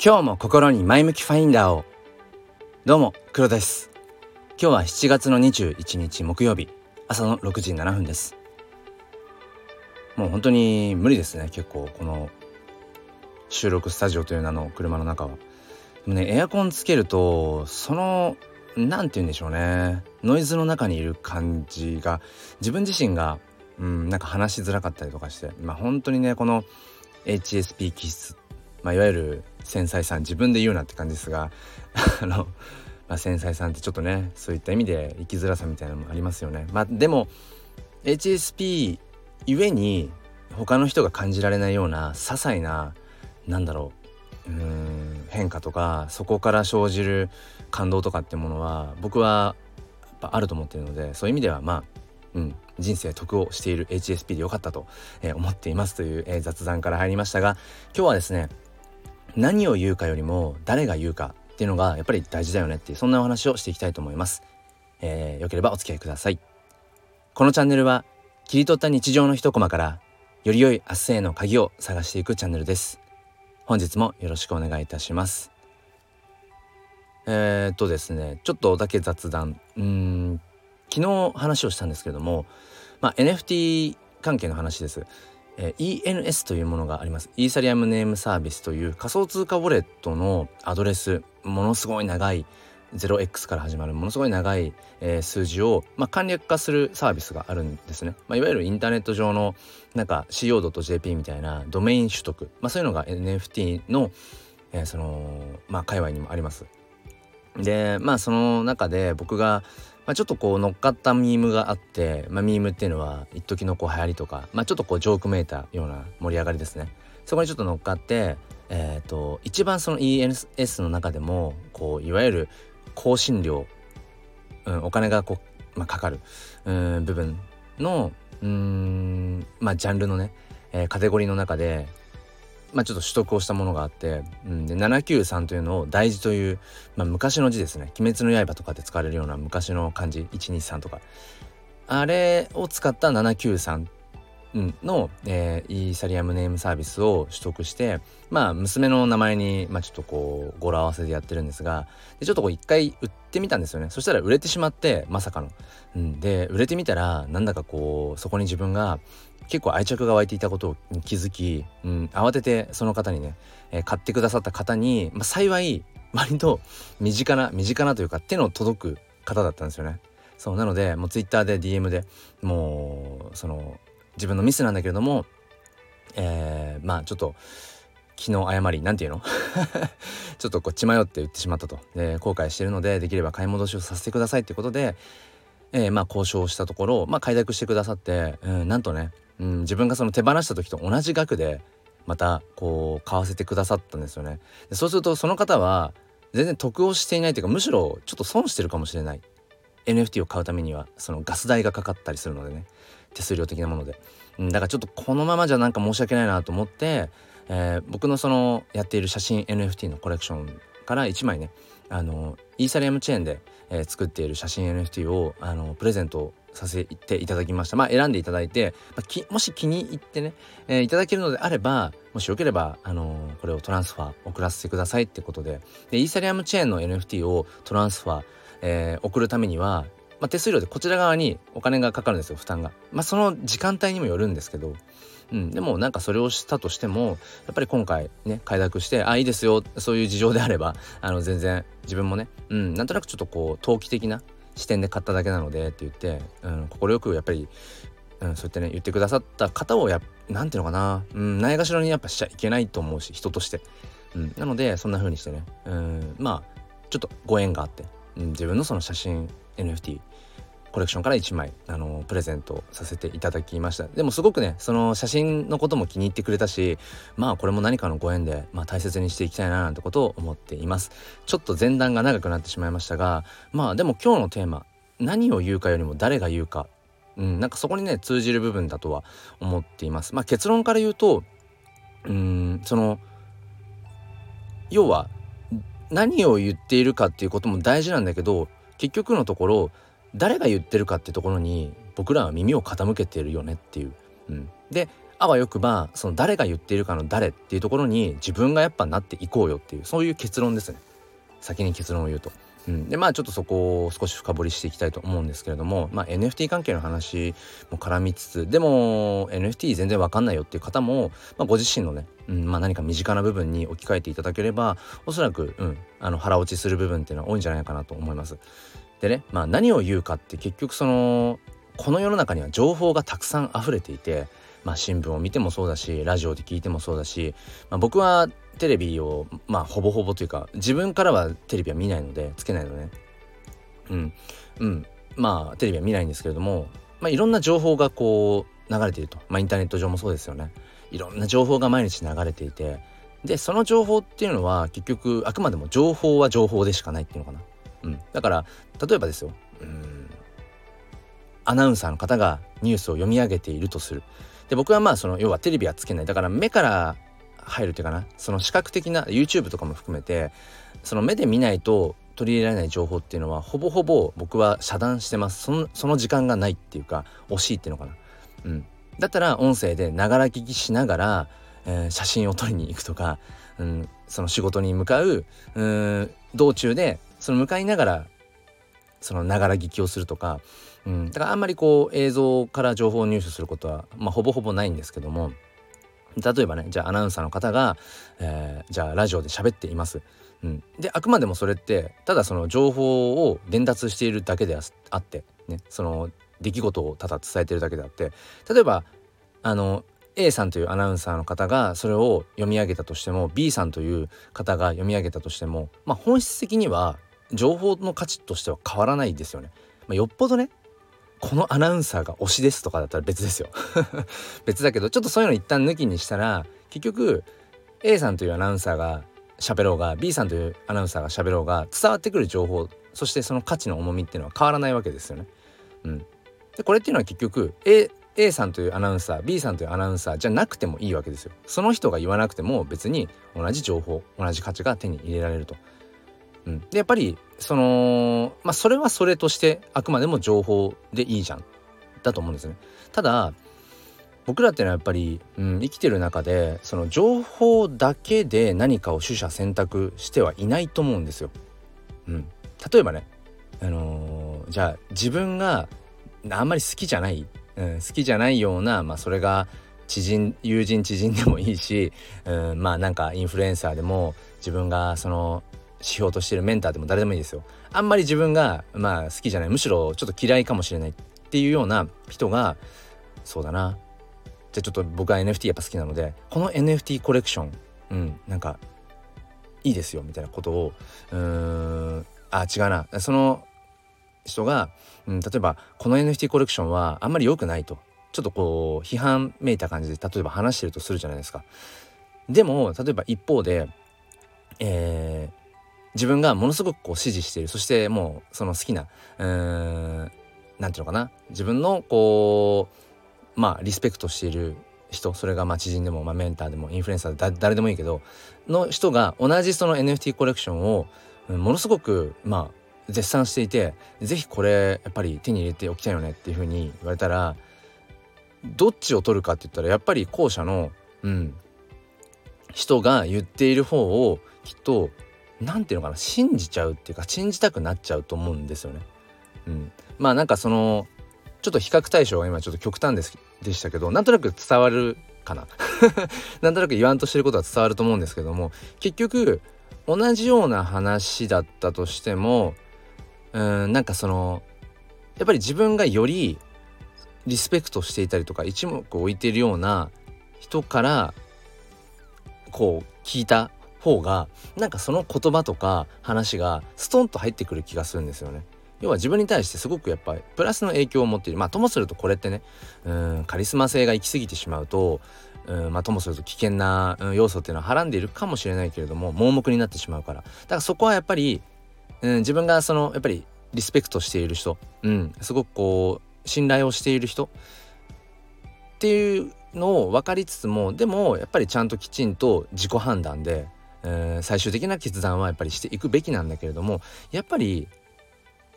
今日も心に前向きファインダーを。どうも黒です。今日は7月の21日木曜日。朝の6時7分です。もう本当に無理ですね。結構この収録スタジオという名の車の中は。でもねエアコンつけるとその何て言うんでしょうね。ノイズの中にいる感じが自分自身がうんなんか話しづらかったりとかして。まあ本当にねこの HSP 気質まあ、いわゆる繊細さん自分で言うなって感じですが あの、まあ、繊細さんってちょっとねそういった意味で生きづらさみたいなのもありますよね。まあ、でも HSP ゆえに他の人が感じられないような些細ななんだろううん変化とかそこから生じる感動とかってものは僕はやっぱあると思ってるのでそういう意味ではまあうん、人生得をしている HSP でよかったと、えー、思っていますという、えー、雑談から入りましたが今日はですね何を言うかよりも誰が言うかっていうのがやっぱり大事だよねっていうそんなお話をしていきたいと思います、えー、よければお付き合いください。このチャンネルは切り取った日常の一コマからより良い明日への鍵を探していくチャンネルです。本日もよろしくお願いいたします。えー、っとですねちょっとだけ雑談。うん昨日話をしたんですけれども、まあ、NFT 関係の話です。え、ENS というものがあります。イーサリアムネームサービスという仮想通貨ウォレットのアドレスものすごい長い 0x から始まるものすごい長い、えー、数字を、まあ、簡略化するサービスがあるんですね、まあ、いわゆるインターネット上のなんか CO.jp みたいなドメイン取得、まあ、そういうのが NFT の、えー、そのまあ界隈にもあります。でまあその中で僕がまあ、ちょっとこう乗っかったミームがあって、まあ、ミームっていうのは一時のこう流行りとか、まあ、ちょっとこうジョークめいたような盛り上がりですね。そこにちょっと乗っかってえっ、ー、と一番その ENS の中でもこういわゆる更新料、うん、お金がこう、まあ、かかるうん部分のうんまあジャンルのね、えー、カテゴリーの中でまあ、ちょっと取得をしたものがあって、うん、で793というのを大事という、まあ、昔の字ですね「鬼滅の刃」とかで使われるような昔の漢字。123とか。あれを使った793の、えー、イーサリアムネームサービスを取得してまあ娘の名前に、まあ、ちょっとこう語呂合わせでやってるんですがでちょっとこう一回売ってみたんですよね。そしたら売れてしまってまさかの。うん、で売れてみたらなんだかこうそこに自分が結構愛着が湧いていたことを気づき、うん、慌ててその方にね、えー、買ってくださった方に、まあ、幸い割と身近な身近なというか手の届く方だったんですよね。そうなのでもう Twitter で DM でもうその自分のミスなんだけれども、えー、まあちょっと昨日誤りなんていうの？ちょっとこう血迷って言ってしまったと、で後悔してるのでできれば買い戻しをさせてくださいっていうことで、えー、まあ交渉したところ、まあ、快諾してくださって、うん、なんとねうん、自分がその手放した時と同じ額でまたこう買わせてくださったんですよね。でそうするとその方は全然得をしていないというかむしろちょっと損してるかもしれない。NFT を買うためにはそのガス代がかかったりするのでね。手数料的なもので、うん、だからちょっとこのままじゃなんか申し訳ないなと思って、えー、僕のそのやっている写真 NFT のコレクションから1枚ねあのイーサリアムチェーンで、えー、作っている写真 NFT をあのプレゼントさせていただきました。まあ選んでいただいて、まあ、もし気に入ってね、えー、いただけるのであればもしよければ、あのー、これをトランスファー送らせてくださいってことで。でイーサリアムチェーンの NFT をトランスファー、えー、送るためには、まあ、手数料でこちら側にお金がかかるんですよ負担が。まあ、その時間帯にもよるんですけど。うん、でもなんかそれをしたとしてもやっぱり今回ね快諾してあいいですよそういう事情であればあの全然自分もね、うん、なんとなくちょっとこう投機的な視点で買っただけなのでって言って快、くやっぱり、うん、そうやってね言ってくださった方をやなんていうのかな、うん、ないがしろにやっぱしちゃいけないと思うし人として、うん、なのでそんな風にしてね、うん、まあちょっとご縁があって、うん、自分のその写真 NFT コレクションから1枚あのプレゼントさせていただきました。でもすごくねその写真のことも気に入ってくれたしまあこれも何かのご縁で、まあ、大切にしていきたいななんてことを思っています。ちょっと前段が長くなってしまいましたがまあでも今日のテーマ何を言うかよりも誰が言うか。うん、なんかそこにね通じる部分だとは思っています。まあ、結論から言うとうんその要は何を言っているかっていうことも大事なんだけど結局のところ誰が言ってるかってところに僕らは耳を傾けてるよねっていう。うん、であわよくばその誰が言っているかの誰っていうところに自分がやっぱなっていこうよっていうそういう結論ですね先に結論を言うと。うん、でまあちょっとそこを少し深掘りしていきたいと思うんですけれども、まあ、NFT 関係の話も絡みつつでも NFT 全然わかんないよっていう方も、まあ、ご自身のね、うんまあ、何か身近な部分に置き換えていただければおそらく、うん、あの腹落ちする部分っていうのは多いんじゃないかなと思います。でね、まあ、何を言うかって結局そのこの世の中には情報がたくさん溢れていて、まあ、新聞を見てもそうだしラジオで聞いてもそうだし、まあ、僕はテレビをまあほぼほぼというか自分からはテレビは見ないのでつけないのね。うん。うん。まあテレビは見ないんですけれども、まあ、いろんな情報がこう流れていると、まあ、インターネット上もそうですよね。いろんな情報が毎日流れていて。でその情報っていうのは結局あくまでも情報は情報でしかないっていうのかな、うん、だから例えばですよ。うん。アナウンサーの方がニュースを読み上げているとする。で僕はまあその要はテレビはつけない。だから目から入るっていうかな。その視覚的な YouTube とかも含めてその目で見ないと取り入れられない情報っていうのはほぼほぼ僕は遮断してます。そのその時間がないっていうか惜しいっていうのかな。うん。だったら音声でながら聞きしながら、えー、写真を撮りに行くとか、うん、その仕事に向かうう道中でその向かいながらそのながら聞きをするとかうん、だからあんまりこう映像から情報を入手することは、まあ、ほぼほぼないんですけども例えばねじゃあアナウンサーの方が、えー、じゃあラジオで喋っています。うん、であくまでもそれってただその情報を伝達しているだけであって、ね、その出来事をただ伝えてるだけであって。例えばあの A さんというアナウンサーの方がそれを読み上げたとしても B さんという方が読み上げたとしても、まあ、本質的には情報の価値としては変わらないですよね。まあ、よっぽどねこのアナウンサーが推しですとかだったら別ですよ 別だけどちょっとそういうの一旦抜きにしたら結局 A さんというアナウンサーが喋ろうが B さんというアナウンサーが喋ろうが伝わってくる情報そしてその価値の重みっていうのは変わらないわけですよね。うん、でこれっていうのは結局 A, A さんというアナウンサー B さんというアナウンサーじゃなくてもいいわけですよ。その人が言わなくても別に同じ情報同じ価値が手に入れられると。うん、でやっぱりそのまあそれはそれとしてあくまでも情報でいいじゃんだと思うんですね。ただ僕らってのはやっぱり、うん、生きてる中でその情報だけで何かを取捨選択してはいないと思うんですよ。うん、例えばね、あのー、じゃあ自分があんまり好きじゃない、うん、好きじゃないような、まあ、それが知人友人知人でもいいし、うん、まあなんかインフルエンサーでも自分がその標としてるメンターでも誰でもいいですよ。あんまり自分がまあ好きじゃない。むしろちょっと嫌いかもしれないっていうような人がそうだな。じゃあちょっと僕は NFT やっぱ好きなのでこの NFT コレクションうんなんかいいですよみたいなことをうーんあ違うな。その人が、うん、例えばこの NFT コレクションはあんまり良くないと。ちょっとこう批判めいた感じで例えば話してるとするじゃないですか。でも例えば一方で、えー、自分がものすごくこう支持している。そしてもうその好きなうーんなんていうのかな。自分のこうまあリスペクトしている人。それがまあ知人でも、まあ、メンターでもインフルエンサーで誰でもいいけど。の人が同じその NFT コレクションをものすごくまあ絶賛していて是非これやっぱり手に入れておきたいよねっていうふうに言われたらどっちを取るかって言ったらやっぱり後者のうん人が言っている方をきっと何て言うのかな信じちゃうっていうか信じたくなっちゃうと思うんですよね。うん、まあなんかそのちょっと比較対象が今ちょっと極端ですでしたけどなんとなく伝わるかな なんとなく言わんとしてることは伝わると思うんですけども結局同じような話だったとしてもうんなんかそのやっぱり自分がよりリスペクトしていたりとか一目置いてるような人からこう聞いた方がなんかその言葉とか話がストンと入ってくる気がするんですよね。要は自分に対してすごくやっぱりプラスの影響を持っているまあともするとこれってねうんカリスマ性が行き過ぎてしまうとうんまあともすると危険な要素っていうのははらんでいるかもしれないけれども盲目になってしまうからだからそこはやっぱり、うん、自分がそのやっぱりリスペクトしている人、うん、すごくこう信頼をしている人っていうのを分かりつつもでもやっぱりちゃんときちんと自己判断でえー、最終的な決断はやっぱりしていくべきなんだけれどもやっぱり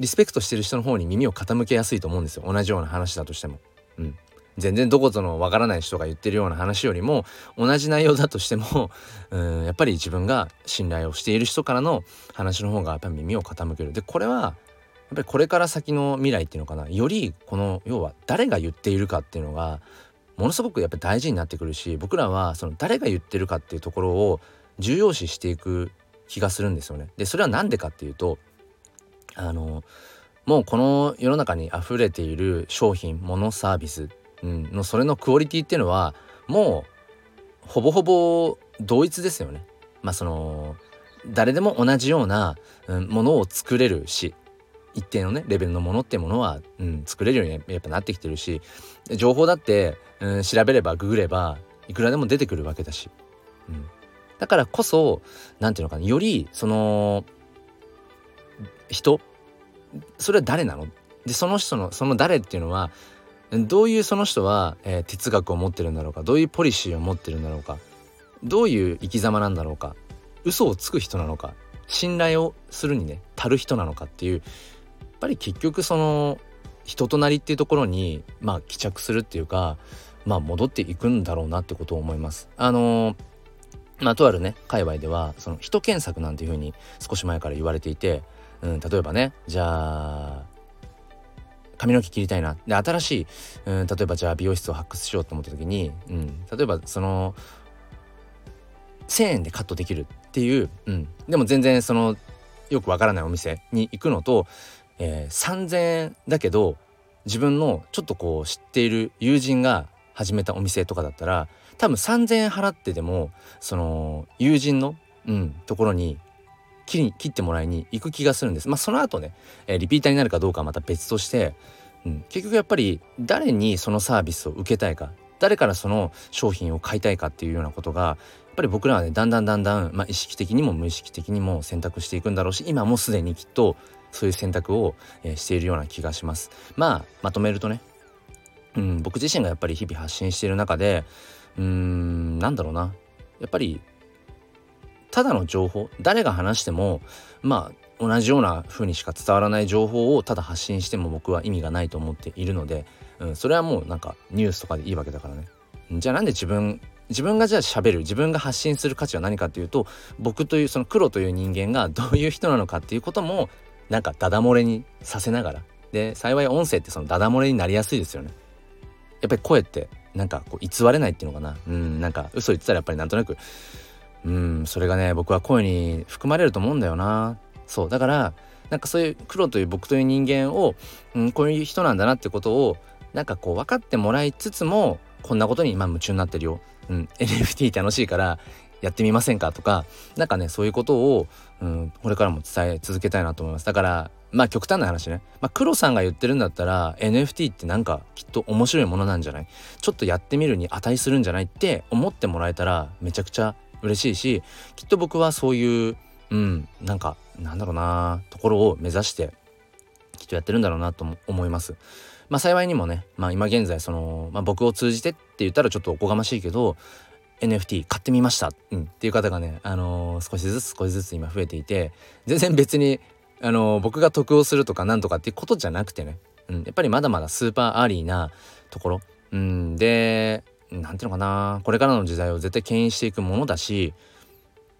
リスペクトしてる人の方に耳を傾けやすいと思うんですよ。同じような話だとしても。うん、全然どことのわからない人が言ってるような話よりも同じ内容だとしても うんやっぱり自分が信頼をしている人からの話の方がやっぱり耳を傾ける。でこれはやっぱりこれから先の未来っていうのかな。よりこの要は誰が言っているかっていうのがものすごくやっぱり大事になってくるし僕らはその誰が言ってるかっていうところを重要視していく気がするんですよね。でそれは何でかっていうとあのもうこの世の中に溢れている商品物サービス、うん、のそれのクオリティっていうのはもうほぼほぼ同一ですよね。まあその誰でも同じような、うん、ものを作れるし一定のねレベルのものってものは、うん、作れるようにやっぱなってきてるし情報だって、うん、調べればググればいくらでも出てくるわけだし、うん、だからこそ何て言うのかなよりその人？それは誰なの？でその人のその誰っていうのはどういうその人は、えー、哲学を持ってるんだろうかどういうポリシーを持ってるんだろうかどういう生き様なんだろうか嘘をつく人なのか信頼をするにね足る人なのかっていうやっぱり結局その人となりっていうところにまあ帰着するっていうかまあ戻っていくんだろうなってことを思います。あのー、まあとあるね界隈ではその人検索なんていうふうに少し前から言われていて、うん、例えばねじゃあ髪の毛切りたいな。で新しい、うん、例えばじゃあ美容室を発掘しようと思った時に、うん、例えばその1,000円でカットできるっていう、うん、でも全然そのよくわからないお店に行くのと、えー、3,000円だけど自分のちょっとこう知っている友人が始めたお店とかだったら多分3,000円払ってでもその友人の、うん、ところに切り切ってもらいに行く気がするんです。まあその後ね、えー、リピーターになるかどうかはまた別として、うん、結局やっぱり誰にそのサービスを受けたいか誰からその商品を買いたいかっていうようなことがやっぱり僕らはねだんだんだんだん、まあ、意識的にも無意識的にも選択していくんだろうし今もすでにきっとそういう選択を、えー、しているような気がします。まあまとめるとね、うん、僕自身がやっぱり日々発信している中でうーんなんだろうな。やっぱりただの情報誰が話してもまあ同じような風にしか伝わらない情報をただ発信しても僕は意味がないと思っているので、うん、それはもうなんかニュースとかでいいわけだからね。じゃあなんで自分自分がじゃあ喋る自分が発信する価値は何かっていうと僕というその黒という人間が どういう人なのかっていうこともなんかダダ漏れにさせながら。で幸い音声ってそのダダ漏れになりやすいですよね。やっぱり声ってなんかこう偽れないっていうのかな。うんなんか嘘言ってたらやっぱりなんとなく。うんそれがね僕は声に含まれると思うんだよな。そうだからなんかそういう黒という僕という人間を、うん、こういう人なんだなってことをなんかこう分かってもらいつつもこんなことに今夢中になってるよ。うん、NFT 楽しいからやってみませんかとか何かねそういうことを、うん、これからも伝え続けたいなと思います。だからまあ極端な話ね、まあ、黒さんが言ってるんだったら NFT ってなんかきっと面白いものなんじゃない？ちょっとやってみるに値するんじゃない？って思ってもらえたらめちゃくちゃ嬉しいしきっと僕はそういううんなんかなんだろうなところを目指してきっとやってるんだろうなと思います。まあ幸いにもね、まあ今現在その、まあ、僕を通じてって言ったらちょっとおこがましいけど NFT 買ってみました、うん、っていう方がね、あのー、少しずつ少しずつ今増えていて全然別に、あの、僕が得をするとかなんとかっていうことじゃなくてね、うん、やっぱりまだまだ super early なところ、うん、で何ていうのかな。これからの時代を絶対牽引していくものだし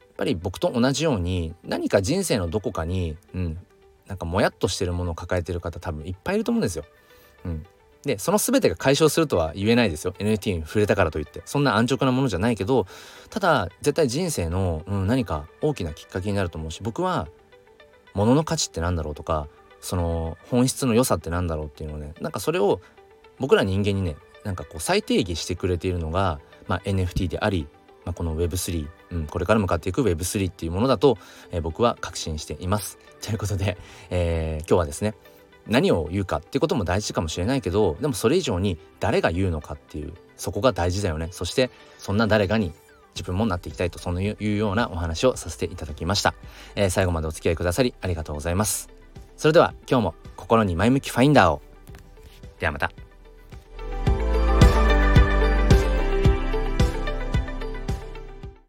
やっぱり僕と同じように何か人生のどこかに、うん、なんかもやっとしてるものを抱えてる方多分いっぱいいると思うんですよ。うん、でその全てが解消するとは言えないですよ。NFT に触れたからといって。そんな安直なものじゃないけどただ絶対人生の、うん、何か大きなきっかけになると思うし僕は物の価値って何だろうとかその本質の良さって何だろうっていうのをねなんかそれを僕ら人間にねなんかこう再定義してくれているのが、まあ、NFT であり、まあ、この Web3、うん、これから向かっていく Web3 っていうものだと、えー、僕は確信しています。ということで、えー、今日はですね何を言うかっていうことも大事かもしれないけどでもそれ以上に誰が言うのかっていうそこが大事だよねそしてそんな誰かに自分もなっていきたいとそのいうようなお話をさせていただきました、えー、最後までお付き合いくださりありがとうございます。それでは今日も心に前向きファインダーを。ではまた。